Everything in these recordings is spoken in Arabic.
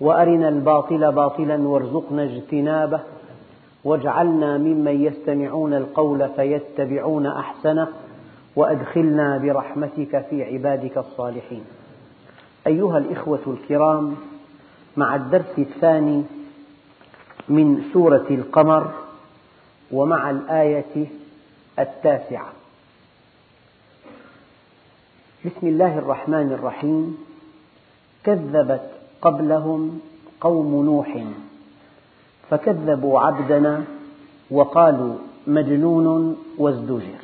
وأرنا الباطل باطلا وارزقنا اجتنابه واجعلنا ممن يستمعون القول فيتبعون أحسنه وأدخلنا برحمتك في عبادك الصالحين. أيها الإخوة الكرام مع الدرس الثاني من سورة القمر ومع الآية التاسعة. بسم الله الرحمن الرحيم. كذبت قبلهم قوم نوح. فكذبوا عبدنا وقالوا مجنون وازدجر.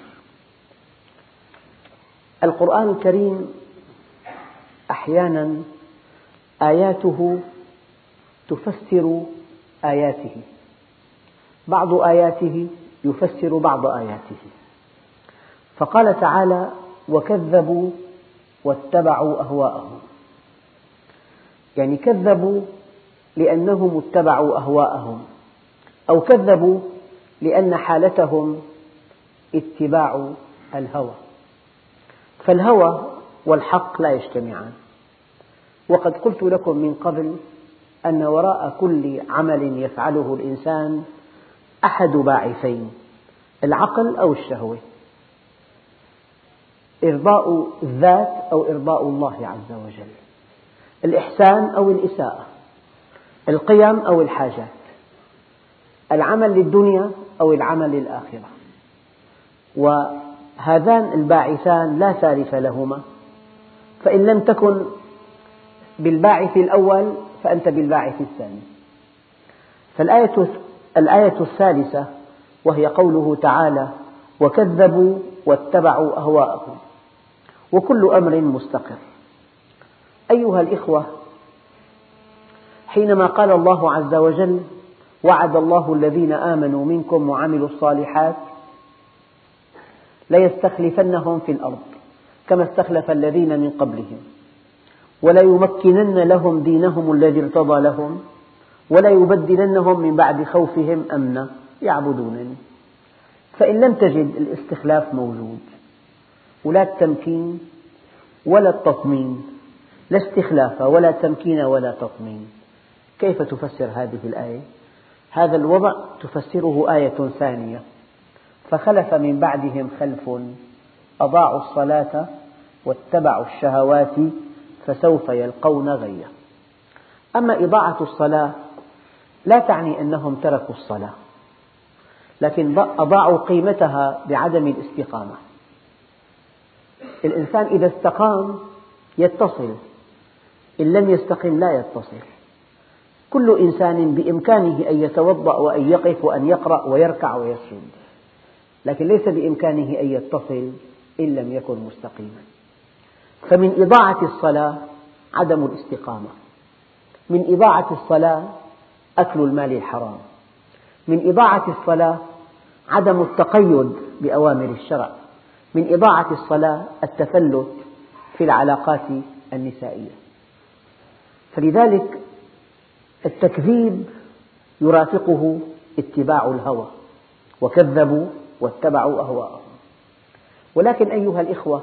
القرآن الكريم أحيانا آياته تفسر آياته. بعض آياته يفسر بعض آياته. فقال تعالى وكذبوا واتبعوا أهواءهم. يعني كذبوا لأنهم اتبعوا أهواءهم أو كذبوا لأن حالتهم اتباع الهوى. فالهوى والحق لا يجتمعان. وقد قلت لكم من قبل أن وراء كل عمل يفعله الإنسان أحد باعثين العقل أو الشهوة. إرضاء الذات أو إرضاء الله عز وجل. الإحسان أو الإساءة القيم أو الحاجات العمل للدنيا أو العمل للآخرة. وهذان الباعثان لا ثالث لهما فإن لم تكن بالباعث الأول فأنت بالباعث الثاني. فالآية الآية الثالثة وهي قوله تعالى وكذبوا واتبعوا أهواءهم وكل أمر مستقر. أيها الإخوة حينما قال الله عز وجل وعد الله الذين آمنوا منكم وعملوا الصالحات ليستخلفنهم في الأرض كما استخلف الذين من قبلهم وليمكنن لهم دينهم الذي ارتضى لهم وليبدلنهم من بعد خوفهم أمنا يعبدونني. فإن لم تجد الاستخلاف موجود ولا التمكين ولا التطمين لا استخلاف ولا تمكين ولا تطمين. كيف تفسر هذه الآية؟ هذا الوضع تفسره آية ثانية. فخلف من بعدهم خلف أضاعوا الصلاة واتبعوا الشهوات فسوف يلقون غيا. أما إضاعة الصلاة لا تعني أنهم تركوا الصلاة لكن أضاعوا قيمتها بعدم الاستقامة. الإنسان إذا استقام يتصل إن لم يستقم لا يتصل. كل إنسان بإمكانه أن يتوضأ وأن يقف وأن يقرأ ويركع ويسجد. لكن ليس بإمكانه أن يتصل إن لم يكن مستقيما. فمن إضاعة الصلاة عدم الاستقامة. من إضاعة الصلاة أكل المال الحرام. من إضاعة الصلاة عدم التقيد بأوامر الشرع. من إضاعة الصلاة التفلت في العلاقات النسائية. فلذلك التكذيب يرافقه اتباع الهوى وكذبوا واتبعوا أهواءهم. ولكن أيها الإخوة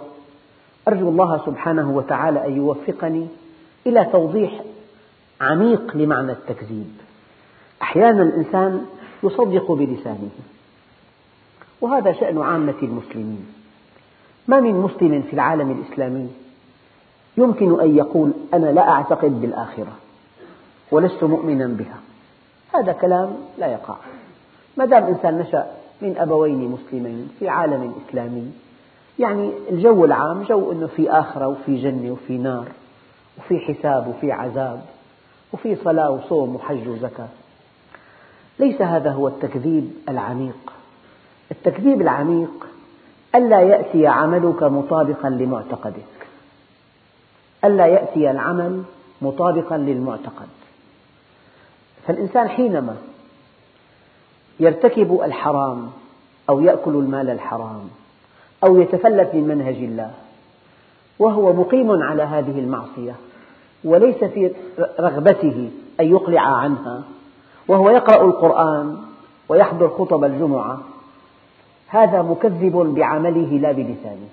أرجو الله سبحانه وتعالى أن يوفقني إلى توضيح عميق لمعنى التكذيب. أحيانا الإنسان يصدق بلسانه وهذا شأن عامة المسلمين. ما من مسلم في العالم الإسلامي يمكن أن يقول أنا لا أعتقد بالآخرة ولست مؤمنا بها. هذا كلام لا يقع. ما دام إنسان نشأ من أبوين مسلمين في عالم إسلامي يعني الجو العام جو أنه في آخرة وفي جنة وفي نار وفي حساب وفي عذاب وفي صلاة وصوم وحج وزكاة. ليس هذا هو التكذيب العميق. التكذيب العميق ألا يأتي عملك مطابقا لمعتقدك. ألا يأتي العمل مطابقا للمعتقد. فالإنسان حينما يرتكب الحرام أو يأكل المال الحرام أو يتفلت من منهج الله وهو مقيم على هذه المعصية وليس في رغبته أن يقلع عنها وهو يقرأ القرآن ويحضر خطب الجمعة هذا مكذب بعمله لا بلسانه.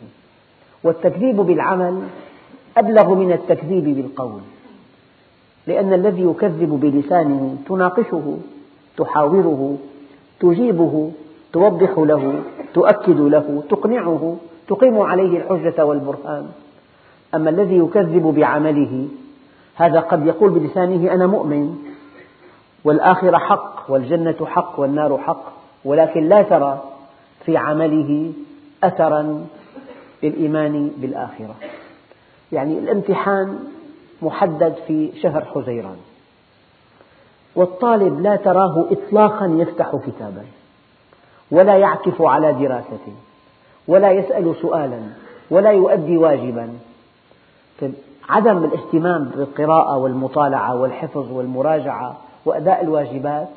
والتكذيب بالعمل أبلغ من التكذيب بالقول لأن الذي يكذب بلسانه تناقشه تحاوره تجيبه توضح له تؤكد له تقنعه تقيم عليه الحجة والبرهان. أما الذي يكذب بعمله هذا قد يقول بلسانه أنا مؤمن والآخرة حق والجنة حق والنار حق ولكن لا ترى في عمله أثرا للإيمان بالآخرة. يعني الامتحان محدد في شهر حزيران. والطالب لا تراه إطلاقا يفتح كتابا ولا يعكف على دراسته ولا يسأل سؤالا ولا يؤدي واجبا. عدم الاهتمام بالقراءة والمطالعة والحفظ والمراجعة وأداء الواجبات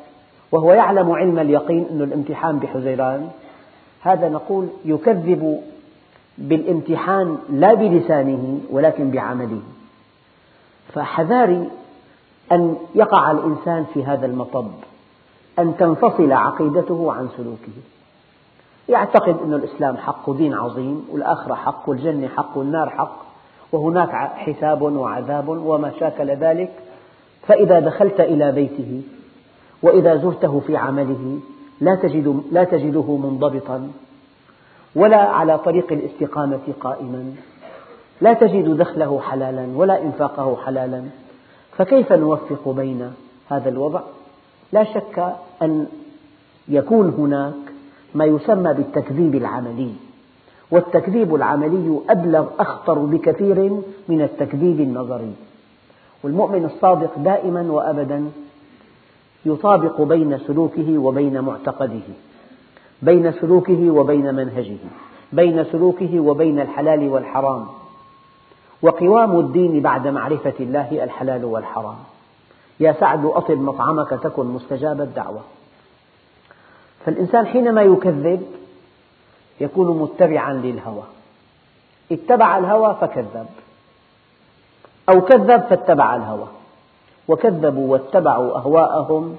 وهو يعلم علم اليقين أن الامتحان بحزيران هذا نقول يكذب بالامتحان لا بلسانه ولكن بعمله. فحذاري أن يقع الإنسان في هذا المطب أن تنفصل عقيدته عن سلوكه. يعتقد أن الإسلام حق دين عظيم والآخرة حق والجنة حق والنار حق وهناك حساب وعذاب وما شاكل ذلك. فإذا دخلت إلى بيته وإذا زرته في عمله لا, تجد لا تجده منضبطا. ولا على طريق الاستقامة قائما. لا تجد دخله حلالا ولا إنفاقه حلالا. فكيف نوفق بين هذا الوضع؟ لا شك أن يكون هناك ما يسمى بالتكذيب العملي. والتكذيب العملي أبلغ أخطر بكثير من التكذيب النظري. والمؤمن الصادق دائما وأبدا يطابق بين سلوكه وبين معتقده. بين سلوكه وبين منهجه بين سلوكه وبين الحلال والحرام. وقوام الدين بعد معرفة الله الحلال والحرام. يا سعد أطب مطعمك تكن مستجاب الدعوة. فالإنسان حينما يكذب يكون متبعا للهوى. اتبع الهوى فكذب. أو كذب فاتبع الهوى. وكذبوا واتبعوا أهواءهم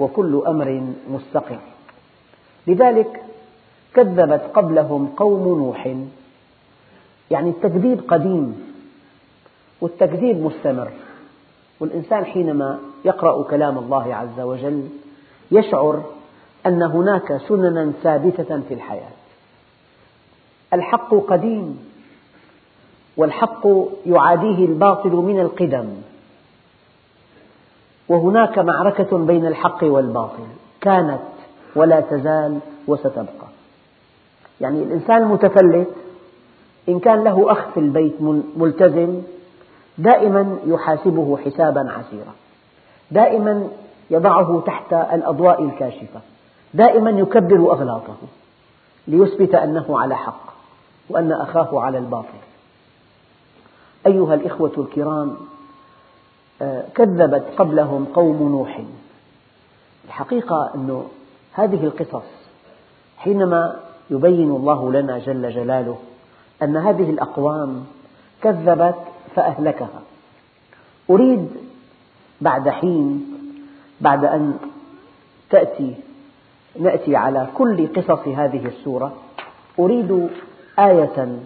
وكل أمر مستقر. لذلك كذبت قبلهم قوم نوح. يعني التكذيب قديم والتكذيب مستمر والإنسان حينما يقرأ كلام الله عز وجل يشعر أن هناك سننا ثابتة في الحياة. الحق قديم والحق يعاديه الباطل من القدم وهناك معركة بين الحق والباطل. كانت ولا تزال وستبقى. يعني الإنسان المتفلت إن كان له أخ في البيت ملتزم دائما يحاسبه حسابا عسيرا. دائما يضعه تحت الأضواء الكاشفة. دائما يكبر أغلاطه ليثبت أنه على حق وأن أخاه على الباطل. أيها الإخوة الكرام آه، كذبت قبلهم قوم نوح. الحقيقة أن هذه القصص حينما يبين الله لنا جل جلاله أن هذه الأقوام كذبت فأهلكها. أريد بعد حين بعد أن تأتي نأتي على كل قصص هذه السورة أريد آية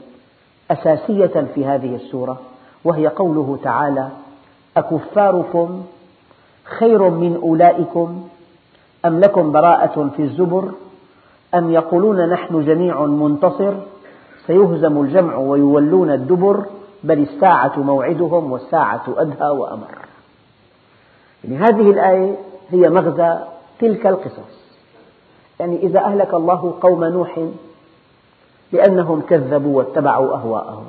أساسية في هذه السورة وهي قوله تعالى أكفاركم خير من أولئكم أم لكم براءة في الزبر؟ أم يقولون نحن جميع منتصر؟ سيهزم الجمع ويولون الدبر بل الساعة موعدهم والساعة أدهى وأمر. يعني هذه الآية هي مغزى تلك القصص. يعني إذا أهلك الله قوم نوح لأنهم كذبوا واتبعوا أهواءهم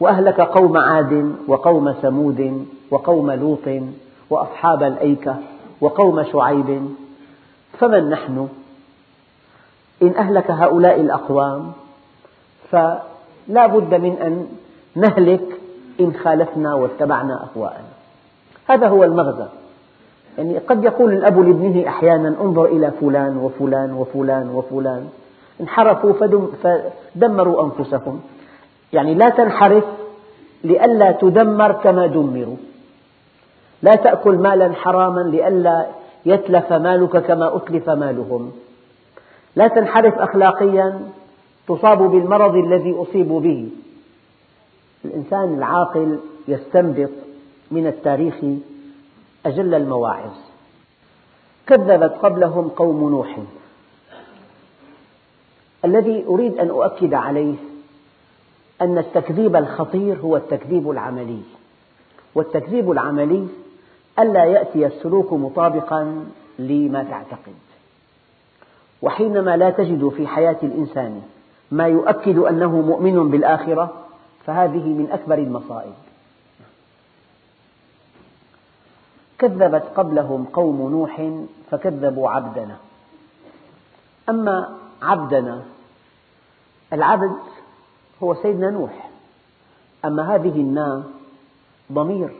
وأهلك قوم عاد وقوم ثمود وقوم لوط وأصحاب الأيكة وقوم شعيب فمن نحن؟ إن أهلك هؤلاء الأقوام فلا بد من أن نهلك إن خالفنا واتبعنا أهواءنا. هذا هو المغزى. يعني قد يقول الأب لابنه أحيانا انظر إلى فلان وفلان وفلان وفلان. انحرفوا فدمروا أنفسهم. يعني لا تنحرف لئلا تدمر كما دمروا. لا تأكل مالا حراما لئلا يتلف مالك كما أتلف مالهم. لا تنحرف أخلاقيا تصاب بالمرض الذي أصيبوا به. الإنسان العاقل يستنبط من التاريخ أجل المواعظ. كذبت قبلهم قوم نوح. الذي أريد أن أؤكد عليه أن التكذيب الخطير هو التكذيب العملي. والتكذيب العملي ألا يأتي السلوك مطابقا لما تعتقد. وحينما لا تجد في حياة الإنسان ما يؤكد أنه مؤمن بالآخرة فهذه من أكبر المصائب. كذبت قبلهم قوم نوح فكذبوا عبدنا. أما عبدنا العبد هو سيدنا نوح. أما هذه النا ضمير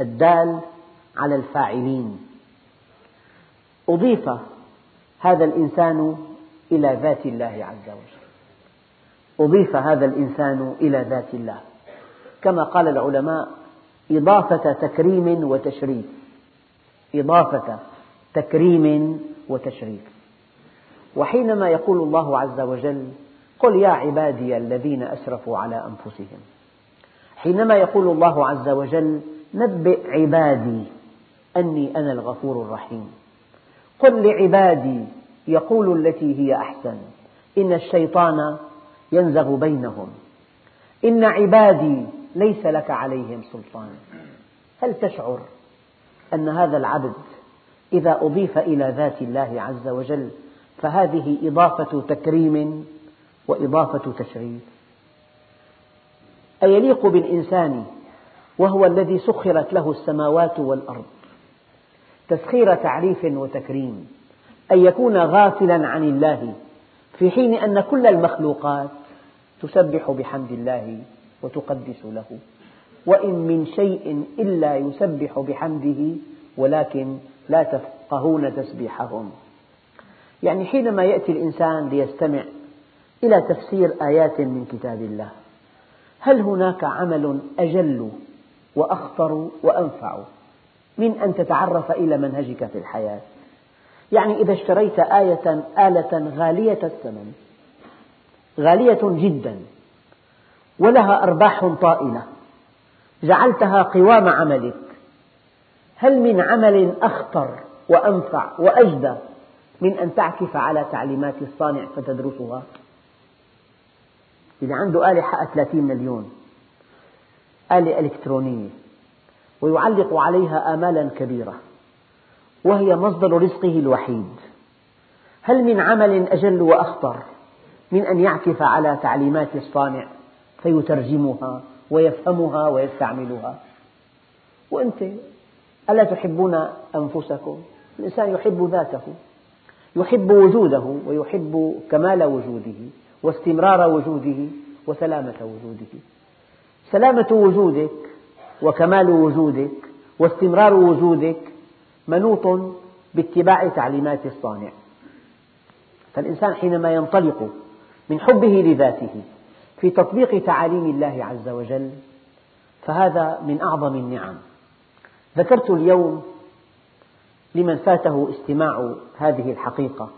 الدال على الفاعلين. أضيف هذا الإنسان إلى ذات الله عز وجل. أضيف هذا الإنسان إلى ذات الله. كما قال العلماء إضافة تكريم وتشريف. إضافة تكريم وتشريف. وحينما يقول الله عز وجل قل يا عبادي الذين أسرفوا على أنفسهم. حينما يقول الله عز وجل نبئ عبادي. أني أنا الغفور الرحيم. قل لعبادي يقولوا التي هي أحسن. إن الشيطان ينزغ بينهم. إن عبادي ليس لك عليهم سلطان. هل تشعر أن هذا العبد إذا أضيف إلى ذات الله عز وجل فهذه إضافة تكريم وإضافة تشريف؟ أيليق بالإنسان وهو الذي سخرت له السماوات والأرض؟ تسخير تعريف وتكريم أن يكون غافلا عن الله في حين أن كل المخلوقات تسبح بحمد الله وتقدس له. وإن من شيء إلا يسبح بحمده ولكن لا تفقهون تسبيحهم. يعني حينما يأتي الإنسان ليستمع إلى تفسير آيات من كتاب الله هل هناك عمل أجل وأخطر وأنفع؟ من أن تتعرف إلى منهجك في الحياة. يعني إذا اشتريت آية آلة غالية الثمن غالية جدا ولها أرباح طائلة جعلتها قوام عملك هل من عمل أخطر وأنفع وأجدى من أن تعكف على تعليمات الصانع فتدرسها؟ إذا عنده آلة حقها 30 مليون آلة إلكترونية ويعلق عليها آمالا كبيرة وهي مصدر رزقه الوحيد. هل من عمل أجل وأخطر من أن يعكف على تعليمات الصانع فيترجمها ويفهمها ويستعملها؟ وأنت ألا تحبون أنفسكم؟ الإنسان يحب ذاته يحب وجوده ويحب كمال وجوده واستمرار وجوده وسلامة وجوده. سلامة وجودك وكمال وجودك واستمرار وجودك منوط باتباع تعليمات الصانع. فالإنسان حينما ينطلق من حبه لذاته في تطبيق تعاليم الله عز وجل فهذا من أعظم النعم. ذكرت اليوم لمن فاته استماع هذه الحقيقة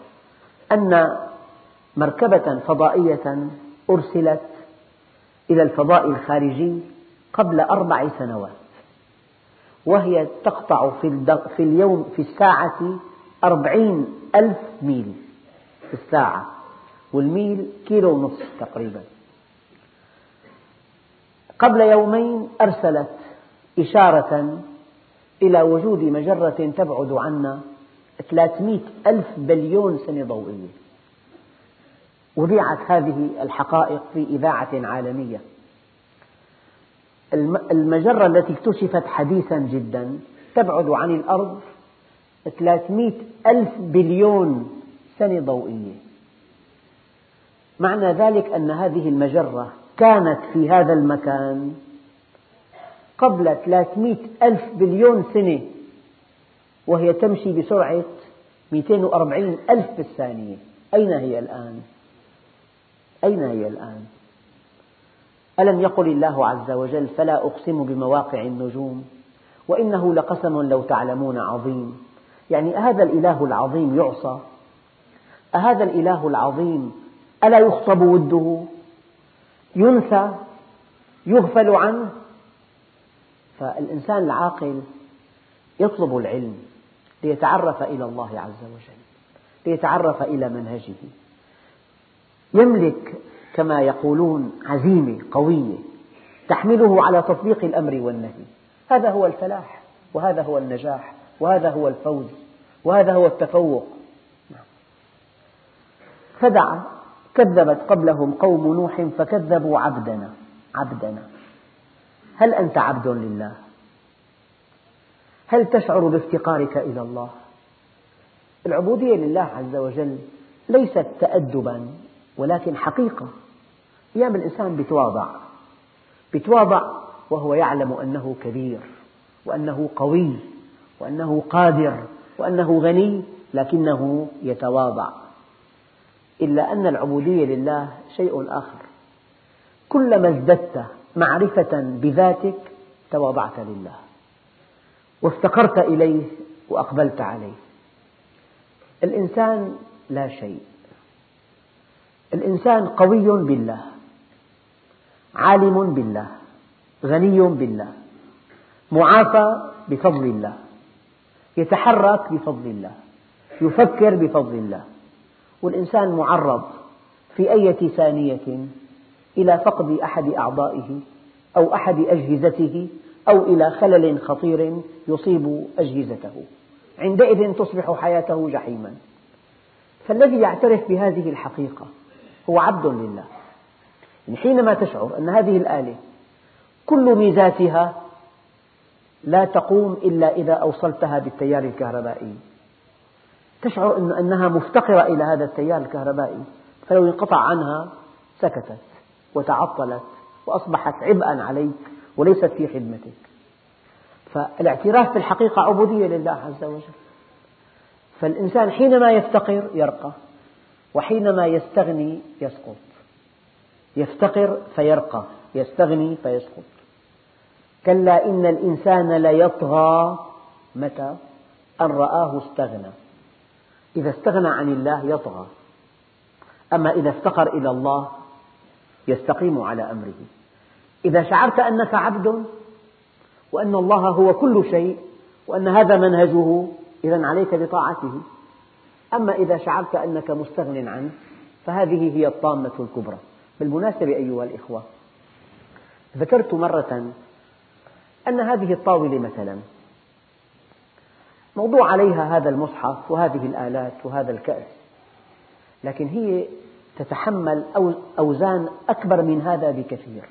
أن مركبة فضائية أرسلت إلى الفضاء الخارجي قبل أربع سنوات وهي تقطع في اليوم في الساعة أربعين ألف ميل في الساعة والميل كيلو ونصف تقريبا. قبل يومين أرسلت إشارة إلى وجود مجرة تبعد عنا 300 ألف بليون سنة ضوئية. وضعت هذه الحقائق في إذاعة عالمية. المجرة التي اكتشفت حديثا جدا تبعد عن الأرض 300 ألف بليون سنة ضوئية معنى ذلك أن هذه المجرة كانت في هذا المكان قبل 300 ألف بليون سنة وهي تمشي بسرعة 240 ألف بالثانية أين هي الآن؟ أين هي الآن؟ ألم يقل الله عز وجل فلا أقسم بمواقع النجوم؟ وإنه لقسم لو تعلمون عظيم. يعني هذا الإله العظيم يعصى. أهذا الإله العظيم ألا يخطب وده؟ ينسى؟ يغفل عنه؟ فالإنسان العاقل يطلب العلم ليتعرف إلى الله عز وجل ليتعرف إلى منهجه. يملك كما يقولون عزيمة قوية تحمله على تطبيق الأمر والنهي. هذا هو الفلاح وهذا هو النجاح وهذا هو الفوز وهذا هو التفوق. فدعا كذبت قبلهم قوم نوح فكذبوا عبدنا. عبدنا. هل أنت عبد لله؟ هل تشعر بافتقارك إلى الله؟ العبودية لله عز وجل ليست تأدبا. ولكن حقيقة أيام الإنسان يتواضع يتواضع وهو يعلم أنه كبير وأنه قوي وأنه قادر وأنه غني لكنه يتواضع. إلا أن العبودية لله شيء آخر. كلما ازددت معرفة بذاتك تواضعت لله. وافتقرت إليه وأقبلت عليه. الإنسان لا شيء. الإنسان قوي بالله عالم بالله غني بالله معافى بفضل الله يتحرك بفضل الله يفكر بفضل الله. والإنسان معرض في أية ثانية إلى فقد أحد أعضائه أو أحد أجهزته أو إلى خلل خطير يصيب أجهزته. عندئذ تصبح حياته جحيما. فالذي يعترف بهذه الحقيقة هو عبد لله. يعني حينما تشعر أن هذه الآلة كل ميزاتها لا تقوم إلا إذا أوصلتها بالتيار الكهربائي. تشعر أنها مفتقرة إلى هذا التيار الكهربائي فلو انقطع عنها سكتت وتعطلت وأصبحت عبئا عليك وليست في خدمتك. فالاعتراف بالحقيقة عبودية لله عز وجل. فالإنسان حينما يفتقر يرقى. وحينما يستغني يسقط. يفتقر فيرقى يستغني فيسقط. كلا إن الإنسان ليطغى متى؟ أن رآه استغنى. إذا استغنى عن الله يطغى. أما إذا افتقر إلى الله يستقيم على أمره. إذا شعرت أنك عبد وأن الله هو كل شيء وأن هذا منهجه إذا عليك بطاعته. أما إذا شعرت أنك مستغن عنه فهذه هي الطامة الكبرى. بالمناسبة أيها الإخوة ذكرت مرة أن هذه الطاولة مثلا موضوع عليها هذا المصحف وهذه الآلات وهذا الكأس لكن هي تتحمل أوزان أكبر من هذا بكثير.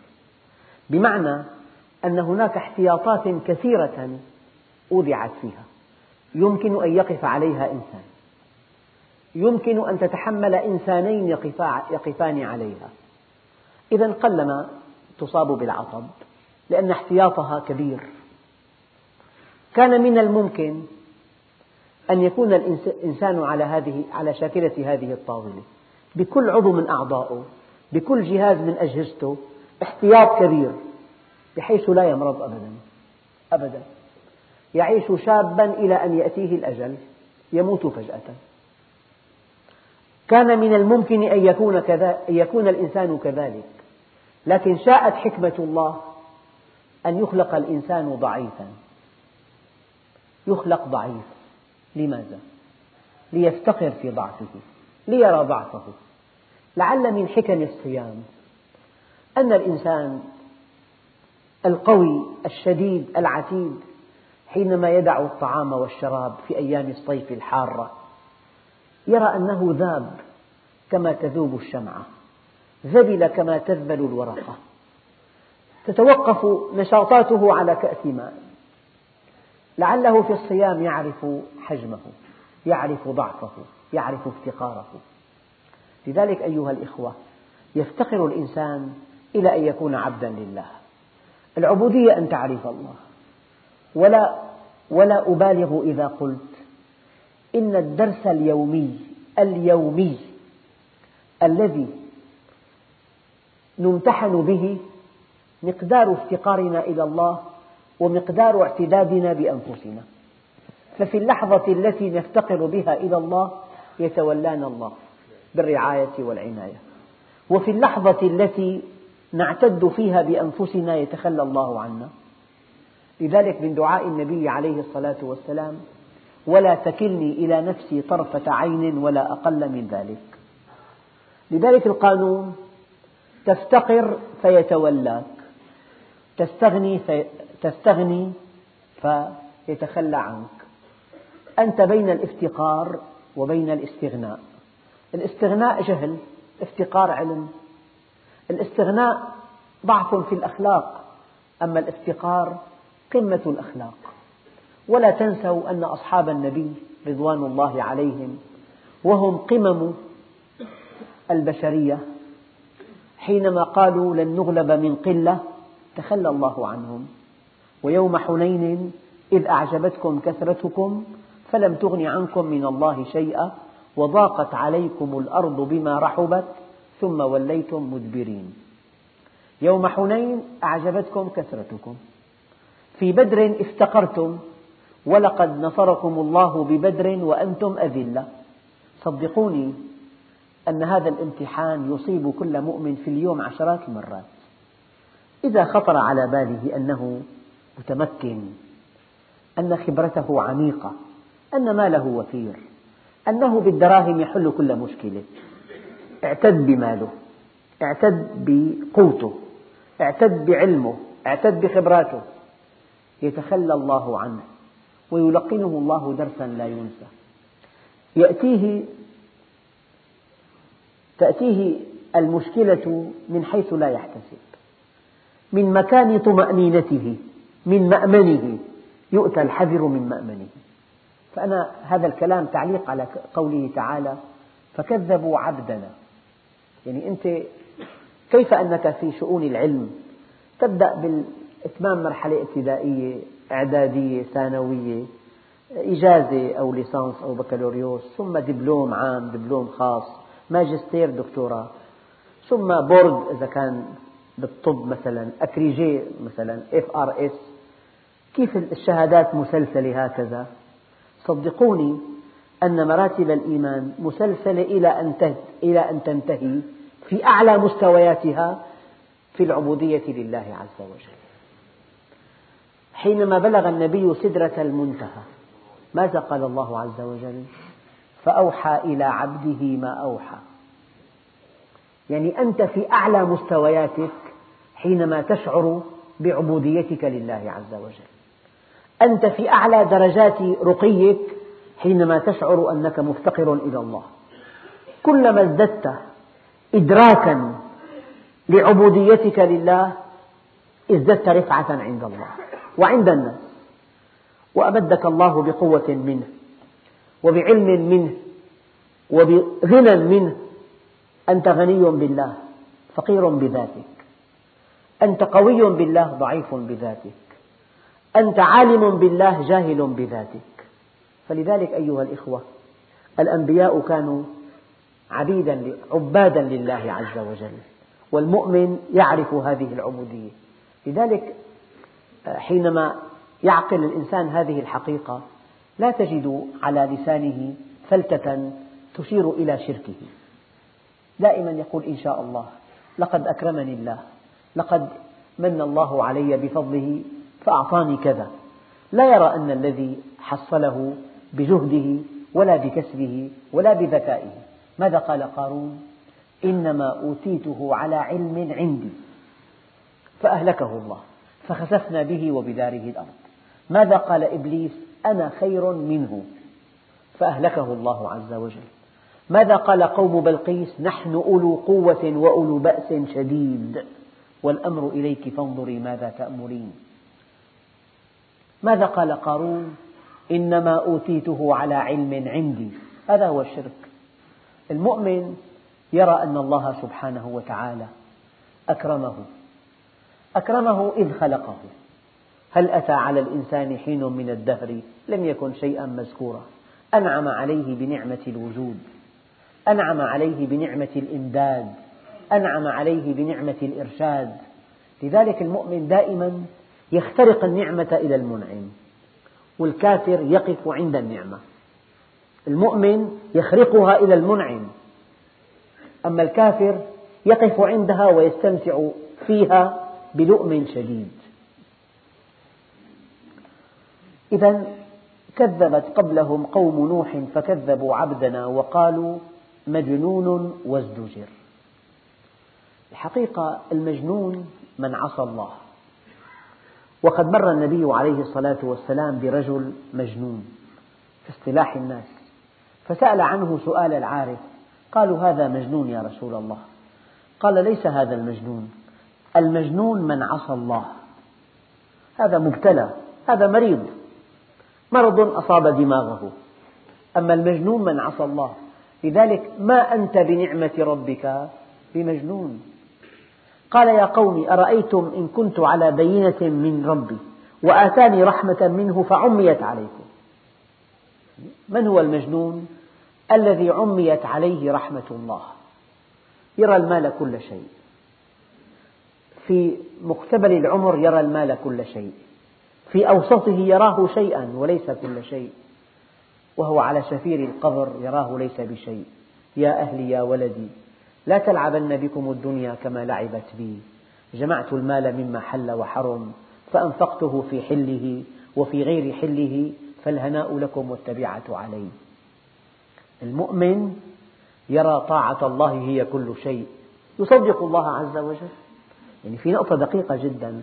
بمعنى أن هناك احتياطات كثيرة وضعت فيها يمكن أن يقف عليها إنسان. يمكن أن تتحمل إنسانين يقفان عليها. إذا قلما تصاب بالعطب لأن احتياطها كبير. كان من الممكن أن يكون الإنسان على هذه على شاكلة هذه الطاولة. بكل عضو من أعضائه بكل جهاز من أجهزته احتياط كبير بحيث لا يمرض أبدا. أبدا. يعيش شابا إلى أن يأتيه الأجل يموت فجأة. كان من الممكن أن يكون, كذا أن يكون الإنسان كذلك. لكن شاءت حكمة الله أن يخلق الإنسان ضعيفا. يخلق ضعيف. لماذا؟ ليفتقر في ضعفه. ليرى ضعفه. لعل من حكم الصيام أن الإنسان القوي الشديد العتيد حينما يدع الطعام والشراب في أيام الصيف الحارة يرى أنه ذاب كما تذوب الشمعة ذبل كما تذبل الورقة. تتوقف نشاطاته على كأس ماء. لعله في الصيام يعرف حجمه يعرف ضعفه يعرف افتقاره. لذلك أيها الإخوة يفتقر الإنسان إلى أن يكون عبدا لله. العبودية أن تعرف الله. ولا ولا أبالغ إذا قلت إن الدرس اليومي اليومي الذي نمتحن به مقدار افتقارنا إلى الله ومقدار اعتدادنا بأنفسنا. ففي اللحظة التي نفتقر بها إلى الله يتولانا الله بالرعاية والعناية. وفي اللحظة التي نعتد فيها بأنفسنا يتخلى الله عنا. لذلك من دعاء النبي عليه الصلاة والسلام ولا تكلني إلى نفسي طرفة عين ولا أقل من ذلك. لذلك القانون تفتقر فيتولاك تستغني, في تستغني فيتخلى عنك. أنت بين الافتقار وبين الاستغناء. الاستغناء جهل افتقار علم. الاستغناء ضعف في الأخلاق أما الافتقار قمة الأخلاق. ولا تنسوا أن أصحاب النبي رضوان الله عليهم وهم قمم البشرية حينما قالوا لن نغلب من قلة تخلى الله عنهم. ويوم حنين إذ أعجبتكم كثرتكم فلم تغن عنكم من الله شيئا وضاقت عليكم الأرض بما رحبت ثم وليتم مدبرين. يوم حنين أعجبتكم كثرتكم. في بدر افتقرتم ولقد نصركم الله ببدر وأنتم أذلة. صدقوني أن هذا الامتحان يصيب كل مؤمن في اليوم عشرات المرات. إذا خطر على باله أنه متمكن أن خبرته عميقة أن ماله وفير أنه بالدراهم يحل كل مشكلة. اعتد بماله اعتد بقوته اعتد بعلمه اعتد بخبراته. يتخلى الله عنه. ويلقنه الله درسا لا ينسى. يأتيه تأتيه المشكلة من حيث لا يحتسب. من مكان طمأنينته من مأمنه يؤتى الحذر من مأمنه. فأنا هذا الكلام تعليق على قوله تعالى فكذبوا عبدنا. يعني أنت كيف أنك في شؤون العلم؟ تبدأ بإتمام مرحلة ابتدائية إعدادية ثانوية إجازة أو ليسانس أو بكالوريوس ثم دبلوم عام دبلوم خاص ماجستير دكتوراه. ثم board إذا كان بالطب مثلا agrégé مثلا FRS. كيف الشهادات مسلسلة هكذا؟ صدقوني أن مراتب الإيمان مسلسلة إلى أن إلى أن تنتهي في أعلى مستوياتها في العبودية لله عز وجل. حينما بلغ النبي سدرة المنتهى ماذا قال الله عز وجل؟ فأوحى إلى عبده ما أوحى. يعني أنت في أعلى مستوياتك حينما تشعر بعبوديتك لله عز وجل. أنت في أعلى درجات رقيك حينما تشعر أنك مفتقر إلى الله. كلما ازددت إدراكا لعبوديتك لله ازددت رفعة عند الله. وعند الناس وأمدك الله بقوة منه وبعلم منه وبغنى منه. أنت غني بالله فقير بذاتك. أنت قوي بالله ضعيف بذاتك. أنت عالم بالله جاهل بذاتك. فلذلك أيها الإخوة الأنبياء كانوا عبيدا عبادا لله عز وجل والمؤمن يعرف هذه العبودية. لذلك حينما يعقل الإنسان هذه الحقيقة لا تجد على لسانه فلتة تشير إلى شركه. دائما يقول إن شاء الله لقد أكرمني الله لقد من الله علي بفضله فأعطاني كذا. لا يرى أن الذي حصله بجهده ولا بكسبه ولا بذكائه. ماذا قال قارون؟ إنما أوتيته على علم عندي فأهلكه الله. فخسفنا به وبداره الأرض. ماذا قال إبليس؟ أنا خير منه. فأهلكه الله عز وجل. ماذا قال قوم بلقيس؟ نحن أولو قوة وأولو بأس شديد. والأمر إليك فانظري ماذا تأمرين. ماذا قال قارون؟ إنما أوتيته على علم عندي. هذا هو الشرك. المؤمن يرى أن الله سبحانه وتعالى أكرمه. أكرمه إذ خلقه. هل أتى على الإنسان حين من الدهر؟ لم يكن شيئا مذكورا. أنعم عليه بنعمة الوجود. أنعم عليه بنعمة الإمداد. أنعم عليه بنعمة الإرشاد. لذلك المؤمن دائما يخترق النعمة إلى المنعم والكافر يقف عند النعمة. المؤمن يخرقها إلى المنعم أما الكافر يقف عندها ويستمتع فيها بلؤم شديد. إذا كذبت قبلهم قوم نوح فكذبوا عبدنا وقالوا مجنون وازدجر. الحقيقة المجنون من عصى الله. وقد مر النبي عليه الصلاة والسلام برجل مجنون في اصطلاح الناس فسأل عنه سؤال العارف قالوا هذا مجنون يا رسول الله. قال ليس هذا المجنون. المجنون من عصى الله. هذا مبتلى هذا مريض. مرض أصاب دماغه. أما المجنون من عصى الله لذلك ما أنت بنعمة ربك؟ بمجنون. قال يا قوم أرأيتم إن كنت على بينة من ربي وآتاني رحمة منه فعميت عليكم. من هو المجنون؟ الذي عميت عليه رحمة الله. يرى المال كل شيء. في مقتبل العمر يرى المال كل شيء. في أوسطه يراه شيئا وليس كل شيء. وهو على شفير القبر يراه ليس بشيء. يا أهلي يا ولدي لا تلعبن بكم الدنيا كما لعبت بي. جمعت المال مما حل وحرم فأنفقته في حله وفي غير حله فالهناء لكم والتبعة علي. المؤمن يرى طاعة الله هي كل شيء. يصدق الله عز وجل. يعني في نقطة دقيقة جدا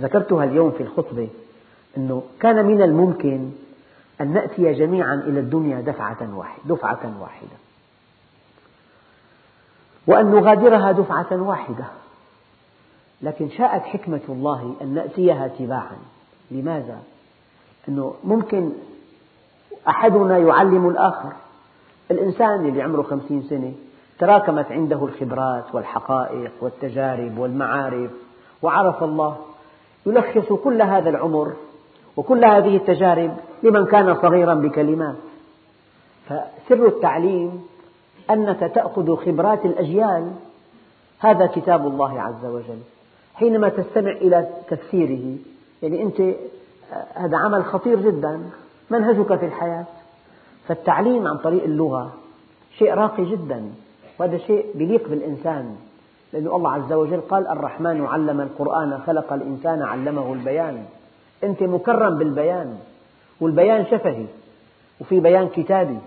ذكرتها اليوم في الخطبة أنه كان من الممكن أن نأتي جميعا إلى الدنيا دفعة واحدة, دفعة واحدة. وأن نغادرها دفعة واحدة. لكن شاءت حكمة الله أن نأتيها تباعا. لماذا؟ أنه ممكن أحدنا يعلم الآخر. الإنسان اللي عمره خمسين سنة تراكمت عنده الخبرات والحقائق والتجارب والمعارف وعرف الله يلخص كل هذا العمر وكل هذه التجارب لمن كان صغيرا بكلمات. فسر التعليم أنك تأخذ خبرات الأجيال هذا كتاب الله عز وجل. حينما تستمع إلى تفسيره يعني أنت هذا عمل خطير جدا منهجك في الحياة. فالتعليم عن طريق اللغة شيء راقي جدا. وهذا شيء يليق بالإنسان. لأن الله عز وجل قال الرحمن علم القرآن خلق الإنسان علمه البيان. أنت مكرم بالبيان والبيان شفهي وفي بيان كتابي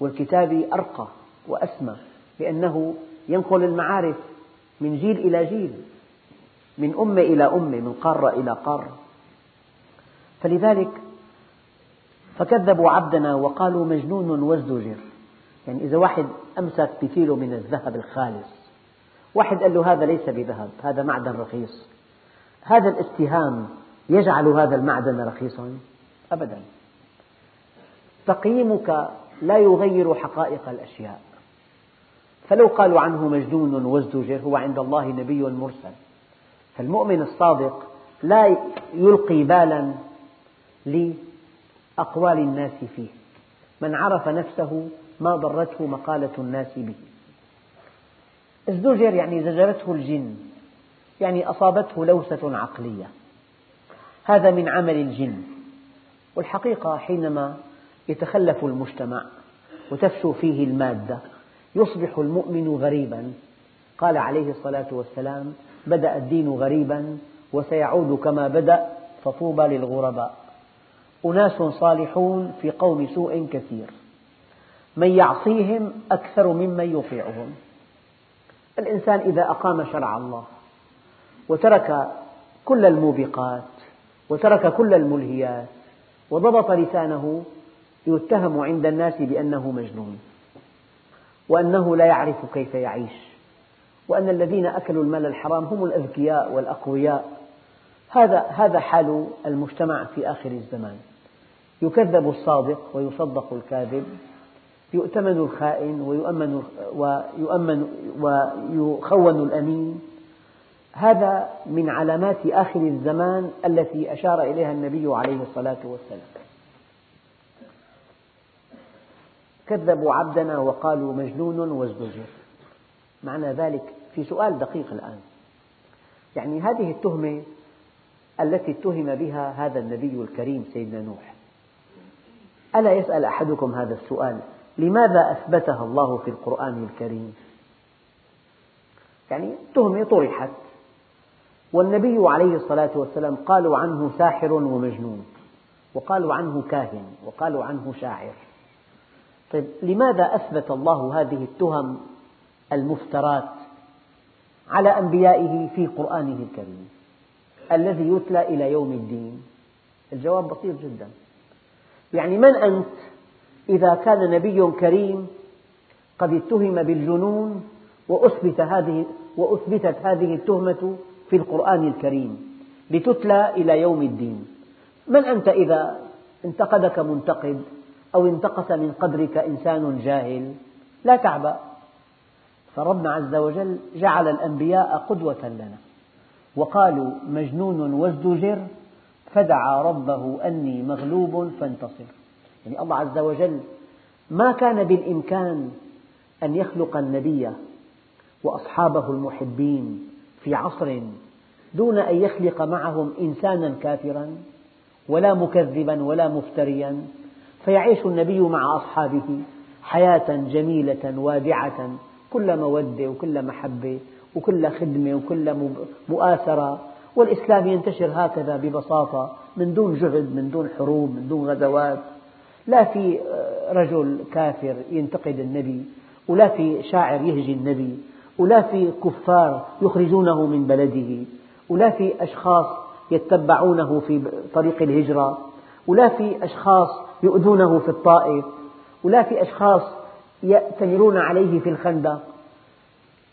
والكتابي أرقى وأسمى لأنه ينقل المعارف من جيل إلى جيل من أمة إلى أمة من قارة إلى قارة. فلذلك فكذبوا عبدنا وقالوا مجنون وازدجر. يعني إذا واحد أمسك بكيلو من الذهب الخالص واحد قال له هذا ليس بذهب هذا معدن رخيص. هذا الاتهام يجعل هذا المعدن رخيصا؟ أبدا. تقييمك لا يغير حقائق الأشياء. فلو قالوا عنه مجنون وازدجر هو عند الله نبي مرسل. فالمؤمن الصادق لا يلقي بالا لأقوال الناس فيه. من عرف نفسه ما ضرته مقالة الناس به. ازدجر يعني زجرته الجن يعني أصابته لوسة عقلية. هذا من عمل الجن. والحقيقة حينما يتخلف المجتمع وتفشو فيه المادة يصبح المؤمن غريبا. قال عليه الصلاة والسلام بدأ الدين غريبا وسيعود كما بدأ فطوبى للغرباء. أناس صالحون في قوم سوء كثير. من يعصيهم أكثر ممن يطيعهم. الإنسان إذا أقام شرع الله وترك كل الموبقات وترك كل الملهيات وضبط لسانه يتهم عند الناس بأنه مجنون وأنه لا يعرف كيف يعيش وأن الذين أكلوا المال الحرام هم الأذكياء والأقوياء. هذا هذا حال المجتمع في آخر الزمان. يكذب الصادق ويصدق الكاذب. يؤتمن الخائن ويؤمن ويؤمن ويخون الأمين. هذا من علامات آخر الزمان التي أشار إليها النبي عليه الصلاة والسلام. كذبوا عبدنا وقالوا مجنون وازدجر. معنى ذلك في سؤال دقيق الآن. يعني هذه التهمة التي اتهم بها هذا النبي الكريم سيدنا نوح. ألا يسأل أحدكم هذا السؤال؟ لماذا أثبتها الله في القرآن الكريم؟ يعني تهمة طرحت والنبي عليه الصلاة والسلام قالوا عنه ساحر ومجنون وقالوا عنه كاهن وقالوا عنه شاعر. طيب لماذا أثبت الله هذه التهم المفترات على أنبيائه في قرآنه الكريم الذي يتلى إلى يوم الدين؟ الجواب بسيط جدا. يعني من أنت؟ إذا كان نبي كريم قد اتهم بالجنون وأثبت هذه وأثبتت هذه التهمة في القرآن الكريم لتتلى إلى يوم الدين. من أنت إذا انتقدك منتقد أو انتقص من قدرك إنسان جاهل؟ لا تعبأ. فربنا عز وجل جعل الأنبياء قدوة لنا. وقالوا مجنون وازدجر فدعا ربه أني مغلوب فانتصر. يعني الله عز وجل ما كان بالإمكان أن يخلق النبي وأصحابه المحبين في عصر دون أن يخلق معهم إنسانا كافرا ولا مكذبا ولا مفتريا فيعيش النبي مع أصحابه حياة جميلة وادعة كل مودة وكل محبة وكل خدمة وكل مؤاثرة والإسلام ينتشر هكذا ببساطة من دون جهد من دون حروب من دون غزوات. لا في رجل كافر ينتقد النبي ولا في شاعر يهجي النبي ولا في كفار يخرجونه من بلده ولا في أشخاص يتبعونه في طريق الهجرة ولا في أشخاص يؤذونه في الطائف ولا في أشخاص يأتمرون عليه في الخندق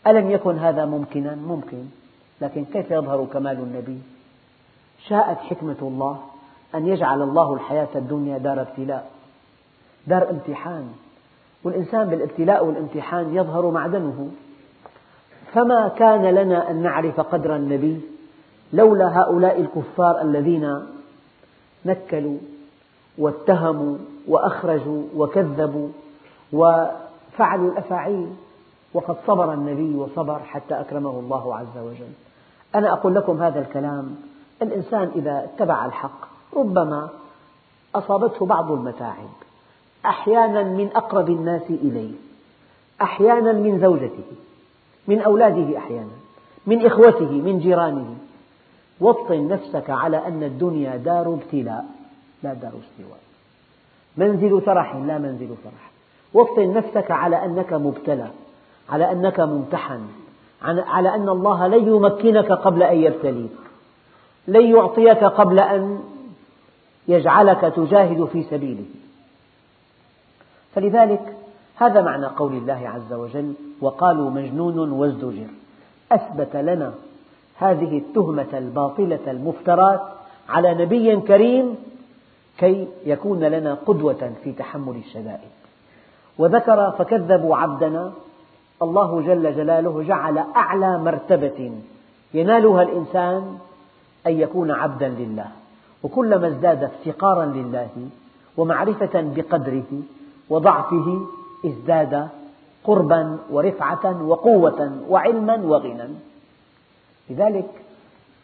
ألم يكن هذا ممكنا؟ ممكن لكن كيف يظهر كمال النبي؟ شاءت حكمة الله أن يجعل الله الحياة الدنيا دار ابتلاء دار امتحان والإنسان بالابتلاء والامتحان يظهر معدنه. فما كان لنا أن نعرف قدر النبي لولا هؤلاء الكفار الذين نكلوا واتهموا وأخرجوا وكذبوا وفعلوا الأفاعيل. وقد صبر النبي وصبر حتى أكرمه الله عز وجل. أنا أقول لكم هذا الكلام الإنسان إذا اتبع الحق ربما أصابته بعض المتاعب. أحيانا من أقرب الناس إليه أحيانا من زوجته من أولاده أحيانا من إخوته من جيرانه. وطن نفسك على أن الدنيا دار ابتلاء لا دار استواء. منزل فرح لا منزل فرح. وطن نفسك على أنك مبتلى على أنك ممتحن على أن الله لن يمكنك قبل أن يبتليك لن يعطيك قبل أن يجعلك تجاهد في سبيله. فلذلك هذا معنى قول الله عز وجل وقالوا مجنون وازدجر. أثبت لنا هذه التهمة الباطلة المفترات على نبي كريم كي يكون لنا قدوة في تحمل الشدائد. وذكر فكذبوا عبدنا. الله جل جلاله جعل أعلى مرتبة ينالها الإنسان أن يكون عبدا لله. وكلما ازداد افتقارا لله ومعرفة بقدره وضعفه ازداد قربا ورفعة وقوة وعلما وغنى لذلك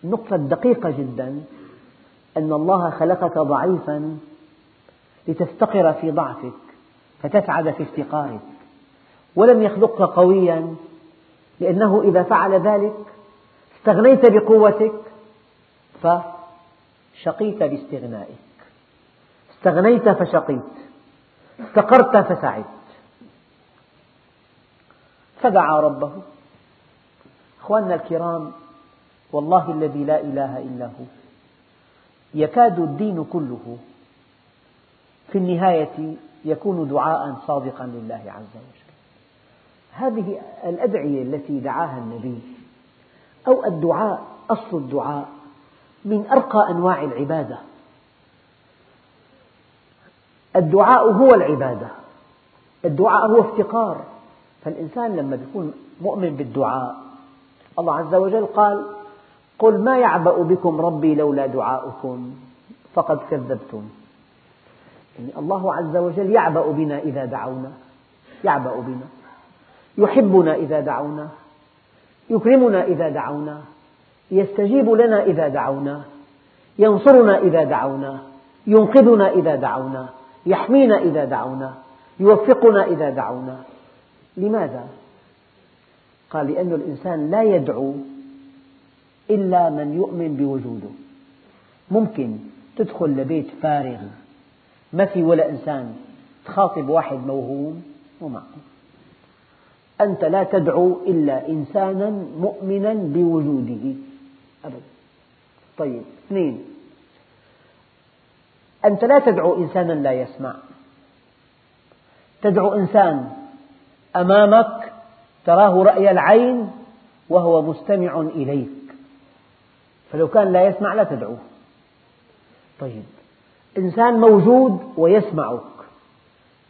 النقطة الدقيقة جدا أن الله خلقك ضعيفا لتفتقر في ضعفك فتسعد في افتقارك ولم يخلقك قويا لأنه إذا فعل ذلك استغنيت بقوتك فشقيت باستغنائك. استغنيت فشقيت. استقرت فسعدت فدعا ربه. أخواننا الكرام والله الذي لا إله إلا هو. يكاد الدين كله في النهاية يكون دعاء صادقا لله عز وجل. هذه الأدعية التي دعاها النبي أو الدعاء أصل الدعاء من أرقى أنواع العبادة. الدعاء هو العبادة. الدعاء هو افتقار. فالإنسان لما يكون مؤمن بالدعاء الله عز وجل قال قل ما يعبأ بكم ربي لولا دعاؤكم فقد كذبتم. يعني الله عز وجل يعبأ بنا إذا دعونا. يعبأ بنا. يحبنا إذا دعونا. يكرمنا إذا دعونا. يستجيب لنا إذا دعونا. ينصرنا إذا دعونا. ينقذنا إذا دعونا. يحمينا إذا دعونا يوفقنا إذا دعونا. لماذا؟ قال لأن الإنسان لا يدعو إلا من يؤمن بوجوده. ممكن تدخل لبيت فارغ ما في ولا إنسان تخاطب واحد موهوم مو معقول أنت لا تدعو إلا إنسانا مؤمنا بوجوده. أبدا. طيب اثنين. أنت لا تدعو إنسانا لا يسمع. تدعو إنسان أمامك تراه رأي العين وهو مستمع إليك. فلو كان لا يسمع لا تدعوه. طيب إنسان موجود ويسمعك.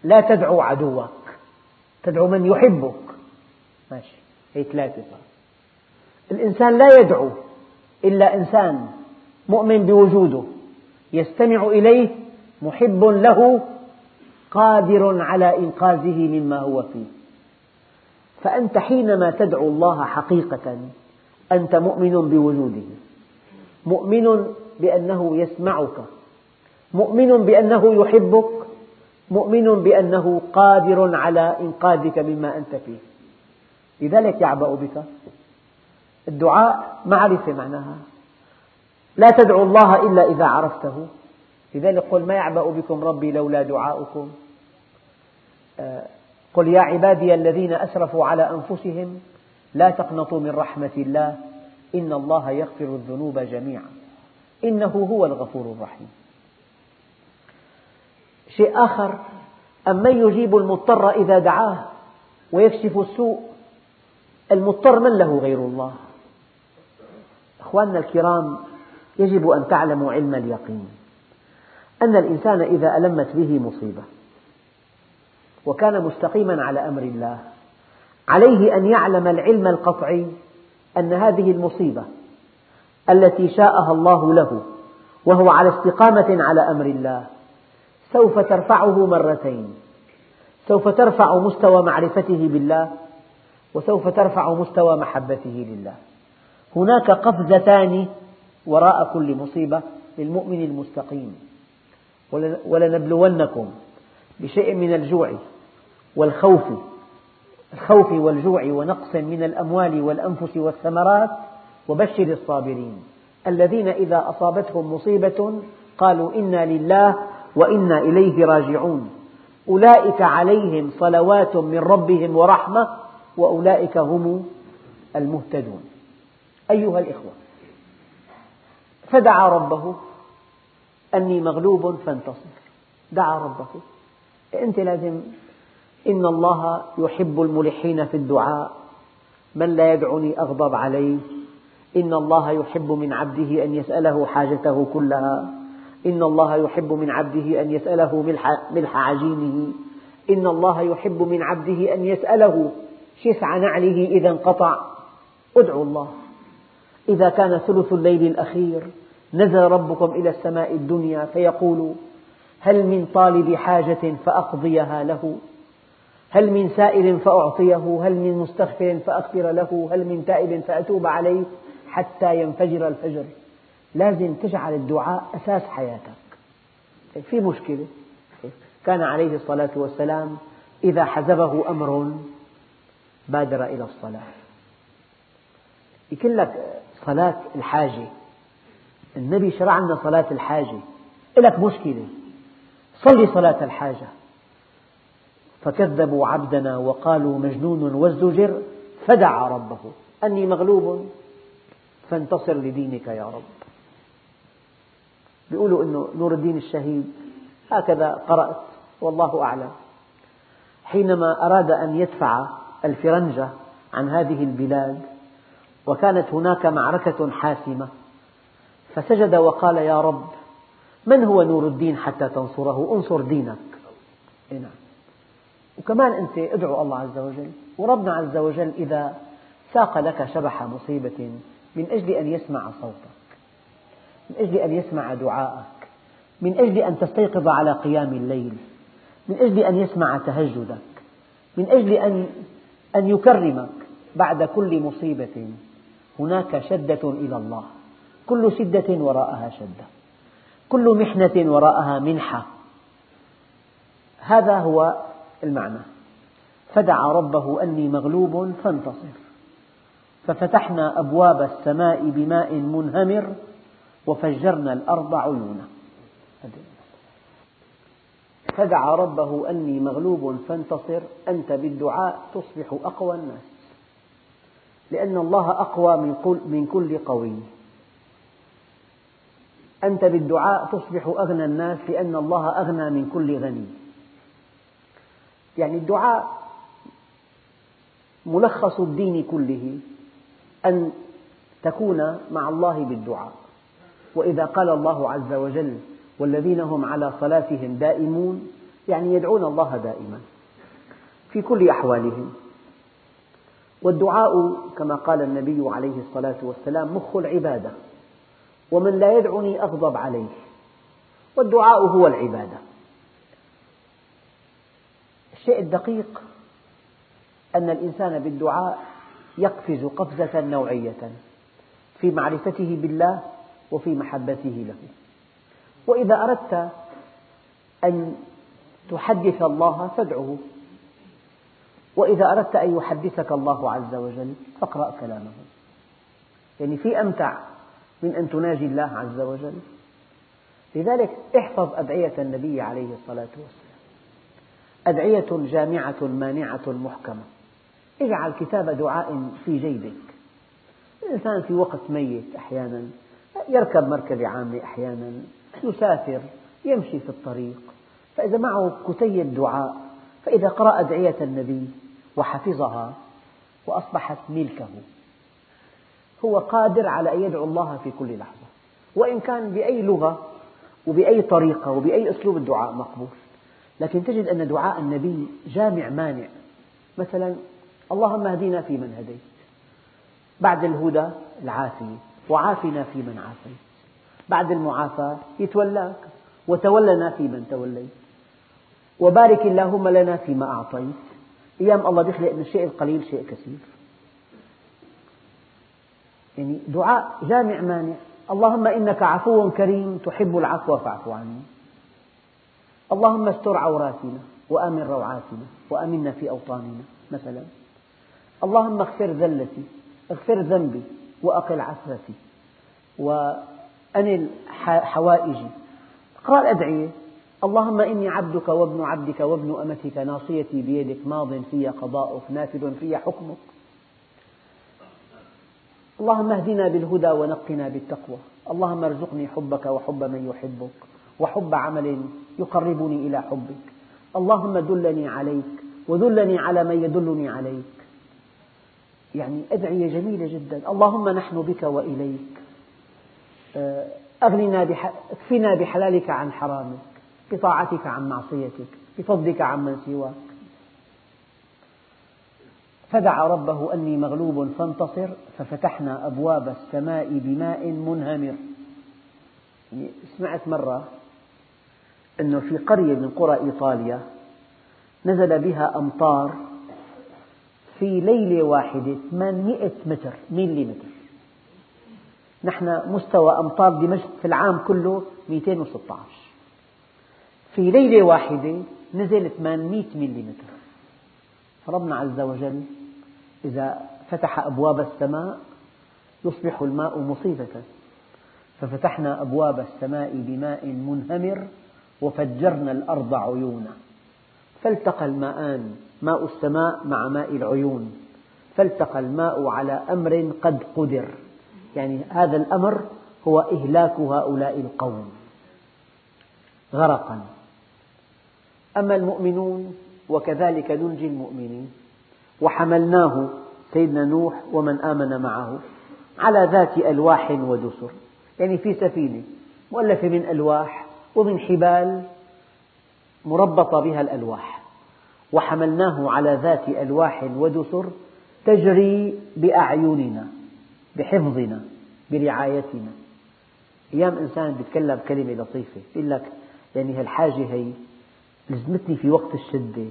لا تدعو عدوك. تدعو من يحبك. ماشي هي ثلاثة. الإنسان لا يدعو إلا إنسان مؤمن بوجوده. يستمع إليه محب له قادر على إنقاذه مما هو فيه. فأنت حينما تدعو الله حقيقة أنت مؤمن بوجوده مؤمن بأنه يسمعك مؤمن بأنه يحبك مؤمن بأنه قادر على إنقاذك مما أنت فيه. لذلك يعبأ بك. الدعاء معرفة معناها. لا تدعوا الله إلا إذا عرفته. لذلك قل ما يعبأ بكم ربي لولا دعاؤكم. آه، قل يا عبادي الذين أسرفوا على أنفسهم لا تقنطوا من رحمة الله. إن الله يغفر الذنوب جميعا. إنه هو الغفور الرحيم. شيء آخر أمن يجيب المضطر إذا دعاه ويكشف السوء؟ المضطر من له غير الله؟ أخواننا الكرام يجب أن تعلموا علم اليقين أن الإنسان إذا ألمت به مصيبة وكان مستقيما على أمر الله عليه أن يعلم العلم القطعي أن هذه المصيبة التي شاءها الله له وهو على استقامة على أمر الله سوف ترفعه مرتين سوف ترفع مستوى معرفته بالله وسوف ترفع مستوى محبته لله. هناك قفزتان وراء كل مصيبة للمؤمن المستقيم. ولنبلونكم بشيء من الجوع والخوف. الخوف والجوع ونقص من الأموال والأنفس والثمرات. وبشر الصابرين. الذين إذا أصابتهم مصيبة قالوا إنا لله وإنا إليه راجعون. أولئك عليهم صلوات من ربهم ورحمة. وأولئك هم المهتدون. أيها الإخوة فدعا ربه. أني مغلوب فانتصر. دعا ربه. أنت لازم إن الله يحب الملحين في الدعاء. من لا يدعني أغضب عليه. إن الله يحب من عبده أن يسأله حاجته كلها. إن الله يحب من عبده أن يسأله ملح عجينه. إن الله يحب من عبده أن يسأله شسع نعله إذا انقطع. ادعوا الله. إذا كان ثلث الليل الأخير. نزل ربكم إلى السماء الدنيا فيقول هل من طالب حاجة فأقضيها له؟ هل من سائل فأعطيه؟ هل من مستغفر فأغفر له؟ هل من تائب فأتوب عليه حتى ينفجر الفجر؟ لازم تجعل الدعاء أساس حياتك. في مشكلة؟ كان عليه الصلاة والسلام إذا حزبه أمر بادر إلى الصلاة. يقول لك صلاة الحاجة النبي شرع لنا صلاة الحاجة. لك مشكلة. صلي صلاة الحاجة. فكذبوا عبدنا وقالوا مجنون وازدجر فدعا ربه. أني مغلوب فانتصر لدينك يا رب. يقولوا أنه نور الدين الشهيد. هكذا قرأت والله أعلم. حينما أراد أن يدفع الفرنجة عن هذه البلاد وكانت هناك معركة حاسمة فسجد وقال يا رب من هو نور الدين حتى تنصره؟ انصر دينك. نعم. وكمان أنت ادعو الله عز وجل وربنا عز وجل إذا ساق لك شبح مصيبة من أجل أن يسمع صوتك من أجل أن يسمع دعاءك من أجل أن تستيقظ على قيام الليل من أجل أن يسمع تهجدك من أجل أن أن يكرمك بعد كل مصيبة. هناك شدة إلى الله. كل شدة وراءها شدة. كل محنة وراءها منحة. هذا هو المعنى. فدعا ربه أني مغلوب فانتصر. ففتحنا أبواب السماء بماء منهمر وفجرنا الأرض عيونا. فدعا ربه أني مغلوب فانتصر. أنت بالدعاء تصبح أقوى الناس. لأن الله أقوى من كل قوي. أنت بالدعاء تصبح أغنى الناس لأن الله أغنى من كل غني. يعني الدعاء ملخص الدين كله أن تكون مع الله بالدعاء. وإذا قال الله عز وجل والذين هم على صلاتهم دائمون يعني يدعون الله دائما في كل أحوالهم. والدعاء كما قال النبي عليه الصلاة والسلام مخ العبادة ومن لا يدعني أغضب عليه والدعاء هو العبادة. الشيء الدقيق أن الإنسان بالدعاء يقفز قفزة نوعية في معرفته بالله وفي محبته له. وإذا أردت أن تحدث الله فادعه وإذا أردت أن يحدثك الله عز وجل فاقرأ كلامه. يعني في أمتع من أن تناجي الله عز وجل. لذلك احفظ أدعية النبي عليه الصلاة والسلام. أدعية جامعة مانعة محكمة اجعل كتاب دعاء في جيبك. الإنسان في وقت ميت أحيانا يركب مركبة عامة أحيانا يسافر يمشي في الطريق. فإذا معه كتيب دعاء فإذا قرأ أدعية النبي وحفظها وأصبحت ملكه. هو قادر على أن يدعو الله في كل لحظة. وإن كان بأي لغة وبأي طريقة وبأي أسلوب الدعاء مقبول. لكن تجد أن دعاء النبي جامع مانع. مثلا اللهم اهدنا فيمن هديت. بعد الهدى العافية وعافنا فيمن عافيت. بعد المعافاة يتولاك وتولنا فيمن توليت. وبارك اللهم لنا فيما أعطيت. أيام الله بيخلق من الشيء القليل شيء كثير. يعني دعاء جامع مانع. اللهم إنك عفو كريم تحب العفو فاعف عني. اللهم استر عوراتنا وآمن روعاتنا وآمنا في أوطاننا مثلا. اللهم اغفر ذلتي اغفر ذنبي وأقل عثرتي وأنل حوائجي. اقرأ الأدعية. اللهم إني عبدك وابن عبدك وابن أمتك ناصيتي بيدك ماض في قضاؤك نافذ في حكمك. اللهم اهدنا بالهدى ونقنا بالتقوى. اللهم ارزقني حبك وحب من يحبك وحب عمل يقربني إلى حبك. اللهم دلني عليك ودلني على من يدلني عليك. يعني أدعية جميلة جدا. اللهم نحن بك وإليك. آه، أغننا. اكفنا بحلالك عن حرامك بطاعتك عن معصيتك بفضلك عمن سواك. فدعا ربه أني مغلوب فانتصر ففتحنا أبواب السماء بماء منهمر. يعني سمعت مرة أنه في قرية من قرى إيطاليا نزل بها أمطار في ليلة واحدة 800 متر مليمتر. نحن مستوى أمطار دمشق في العام كله 216 في ليلة واحدة نزل 800 مليمتر. فربنا عز وجل إذا فتح أبواب السماء يصبح الماء مصيبة ففتحنا أبواب السماء بماء منهمر وفجرنا الأرض عيونا. فالتقى الماءان ماء السماء مع ماء العيون. فالتقى الماء على أمر قد قدر. يعني هذا الأمر هو إهلاك هؤلاء القوم. غرقا. أما المؤمنون وكذلك ننجي المؤمنين وحملناه سيدنا نوح ومن آمن معه على ذات ألواح ودسر. يعني في سفينة مؤلفة من ألواح ومن حبال مربطة بها الألواح. وحملناه على ذات ألواح ودسر تجري بأعيننا بحفظنا برعايتنا. أيام إنسان يتكلم كلمة لطيفة يقول لك يعني هالحاجة هي لزمتني في وقت الشدة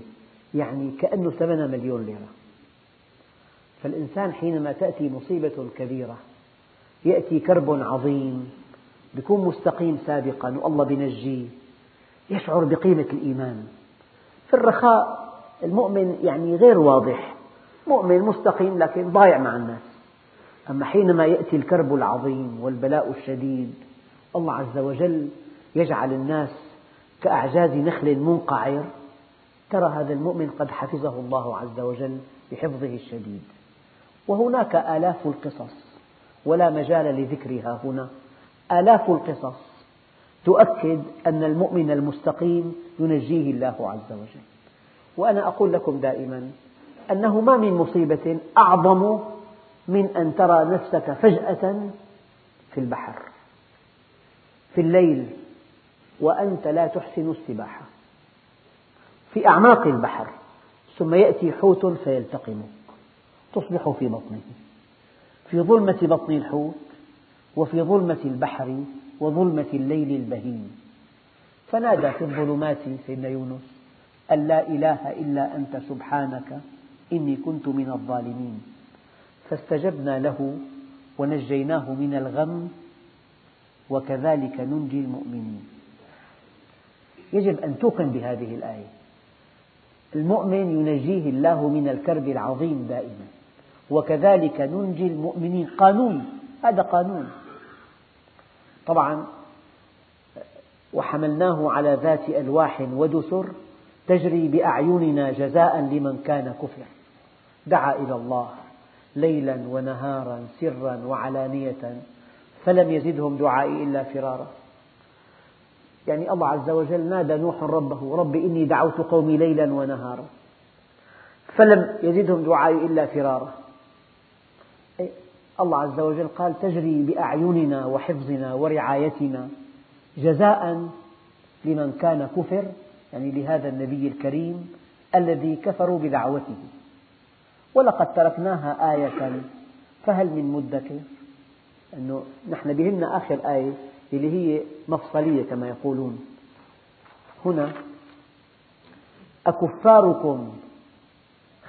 يعني كأنه ثمنها مليون ليرة. فالإنسان حينما تأتي مصيبة كبيرة يأتي كرب عظيم يكون مستقيم سابقا والله بنجيه يشعر بقيمة الإيمان. في الرخاء المؤمن يعني غير واضح مؤمن مستقيم لكن ضايع مع الناس. أما حينما يأتي الكرب العظيم والبلاء الشديد الله عز وجل يجعل الناس كأعجاز نخل منقعر. ترى هذا المؤمن قد حفظه الله عز وجل بحفظه الشديد. وهناك آلاف القصص ولا مجال لذكرها هنا. آلاف القصص تؤكد أن المؤمن المستقيم ينجيه الله عز وجل. وأنا أقول لكم دائما أنه ما من مصيبة أعظم من أن ترى نفسك فجأة في البحر في الليل وأنت لا تحسن السباحة. في أعماق البحر ثم يأتي حوت فيلتقمك. تصبح في بطنه. في ظلمة بطن الحوت وفي ظلمة البحر وظلمة الليل البهيم. فنادى في الظلمات سيدنا يونس أن لا إله إلا أنت سبحانك إني كنت من الظالمين. فاستجبنا له ونجيناه من الغم وكذلك ننجي المؤمنين. يجب أن توقن بهذه الآية. المؤمن ينجيه الله من الكرب العظيم دائما. وكذلك ننجي المؤمنين. قانون هذا قانون. طبعا وحملناه على ذات ألواح ودسر تجري بأعيننا جزاء لمن كان كفر دعا إلى الله ليلا ونهارا سرا وعلانية فلم يزدهم دعائي إلا فرارا. يعني الله عز وجل نادى نوح ربه رب إني دعوت قومي ليلا ونهارا. فلم يزدهم دعائي إلا فرارا. الله عز وجل قال تجري بأعيننا وحفظنا ورعايتنا جزاء لمن كان كفر يعني لهذا النبي الكريم الذي كفروا بدعوته. ولقد تركناها آية فهل من مدكر؟ أنه نحن بهمنا آخر آية اللي هي مفصلية كما يقولون. هنا أكفاركم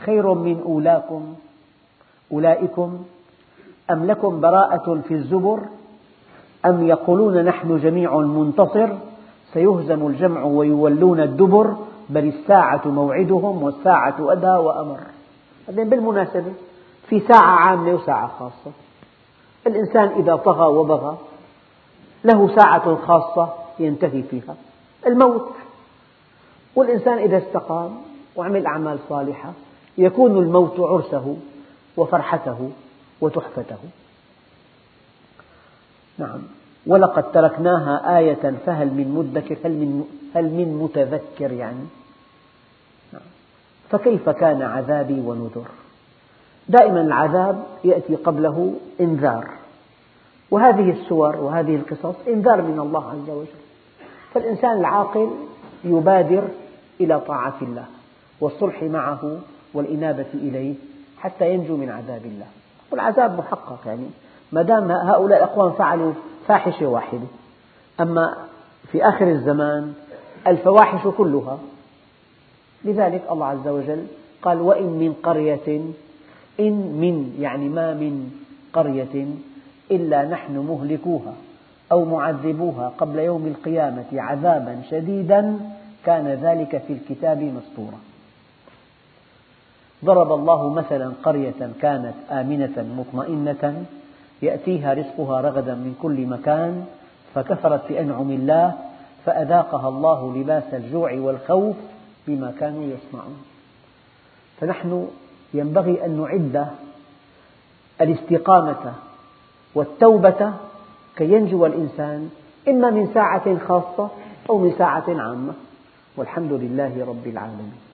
خير من أولاكم أولئكم أم لكم براءة في الزبر؟ أم يقولون نحن جميع منتصر؟ سيهزم الجمع ويولون الدبر بل الساعة موعدهم والساعة أدهى وأمر. بالمناسبة في ساعة عامة وساعة خاصة. الإنسان إذا طغى وبغى له ساعة خاصة ينتهي فيها. الموت. والإنسان إذا استقام وعمل أعمال صالحة يكون الموت عرسه وفرحته. وتحفته. نعم. ولقد تركناها آية فهل من مدكر هل من, هل من متذكر يعني؟ نعم. فكيف كان عذابي ونذر؟ دائما العذاب يأتي قبله إنذار. وهذه السور وهذه القصص إنذار من الله عز وجل. فالإنسان العاقل يبادر إلى طاعة الله والصلح معه والإنابة إليه حتى ينجو من عذاب الله. والعذاب محقق يعني ما دام هؤلاء الأقوام فعلوا فاحشة واحدة. أما في آخر الزمان الفواحش كلها. لذلك الله عز وجل قال وإن من قرية إن من يعني ما من قرية إلا نحن مهلكوها أو معذبوها قبل يوم القيامة عذابا شديدا كان ذلك في الكتاب مسطورا. ضرب الله مثلا قرية كانت آمنة مطمئنة يأتيها رزقها رغدا من كل مكان فكفرت بأنعم الله فأذاقها الله لباس الجوع والخوف بما كانوا يصنعون. فنحن ينبغي أن نعد الاستقامة والتوبة كي ينجو الإنسان إما من ساعة خاصة أو من ساعة عامة. والحمد لله رب العالمين.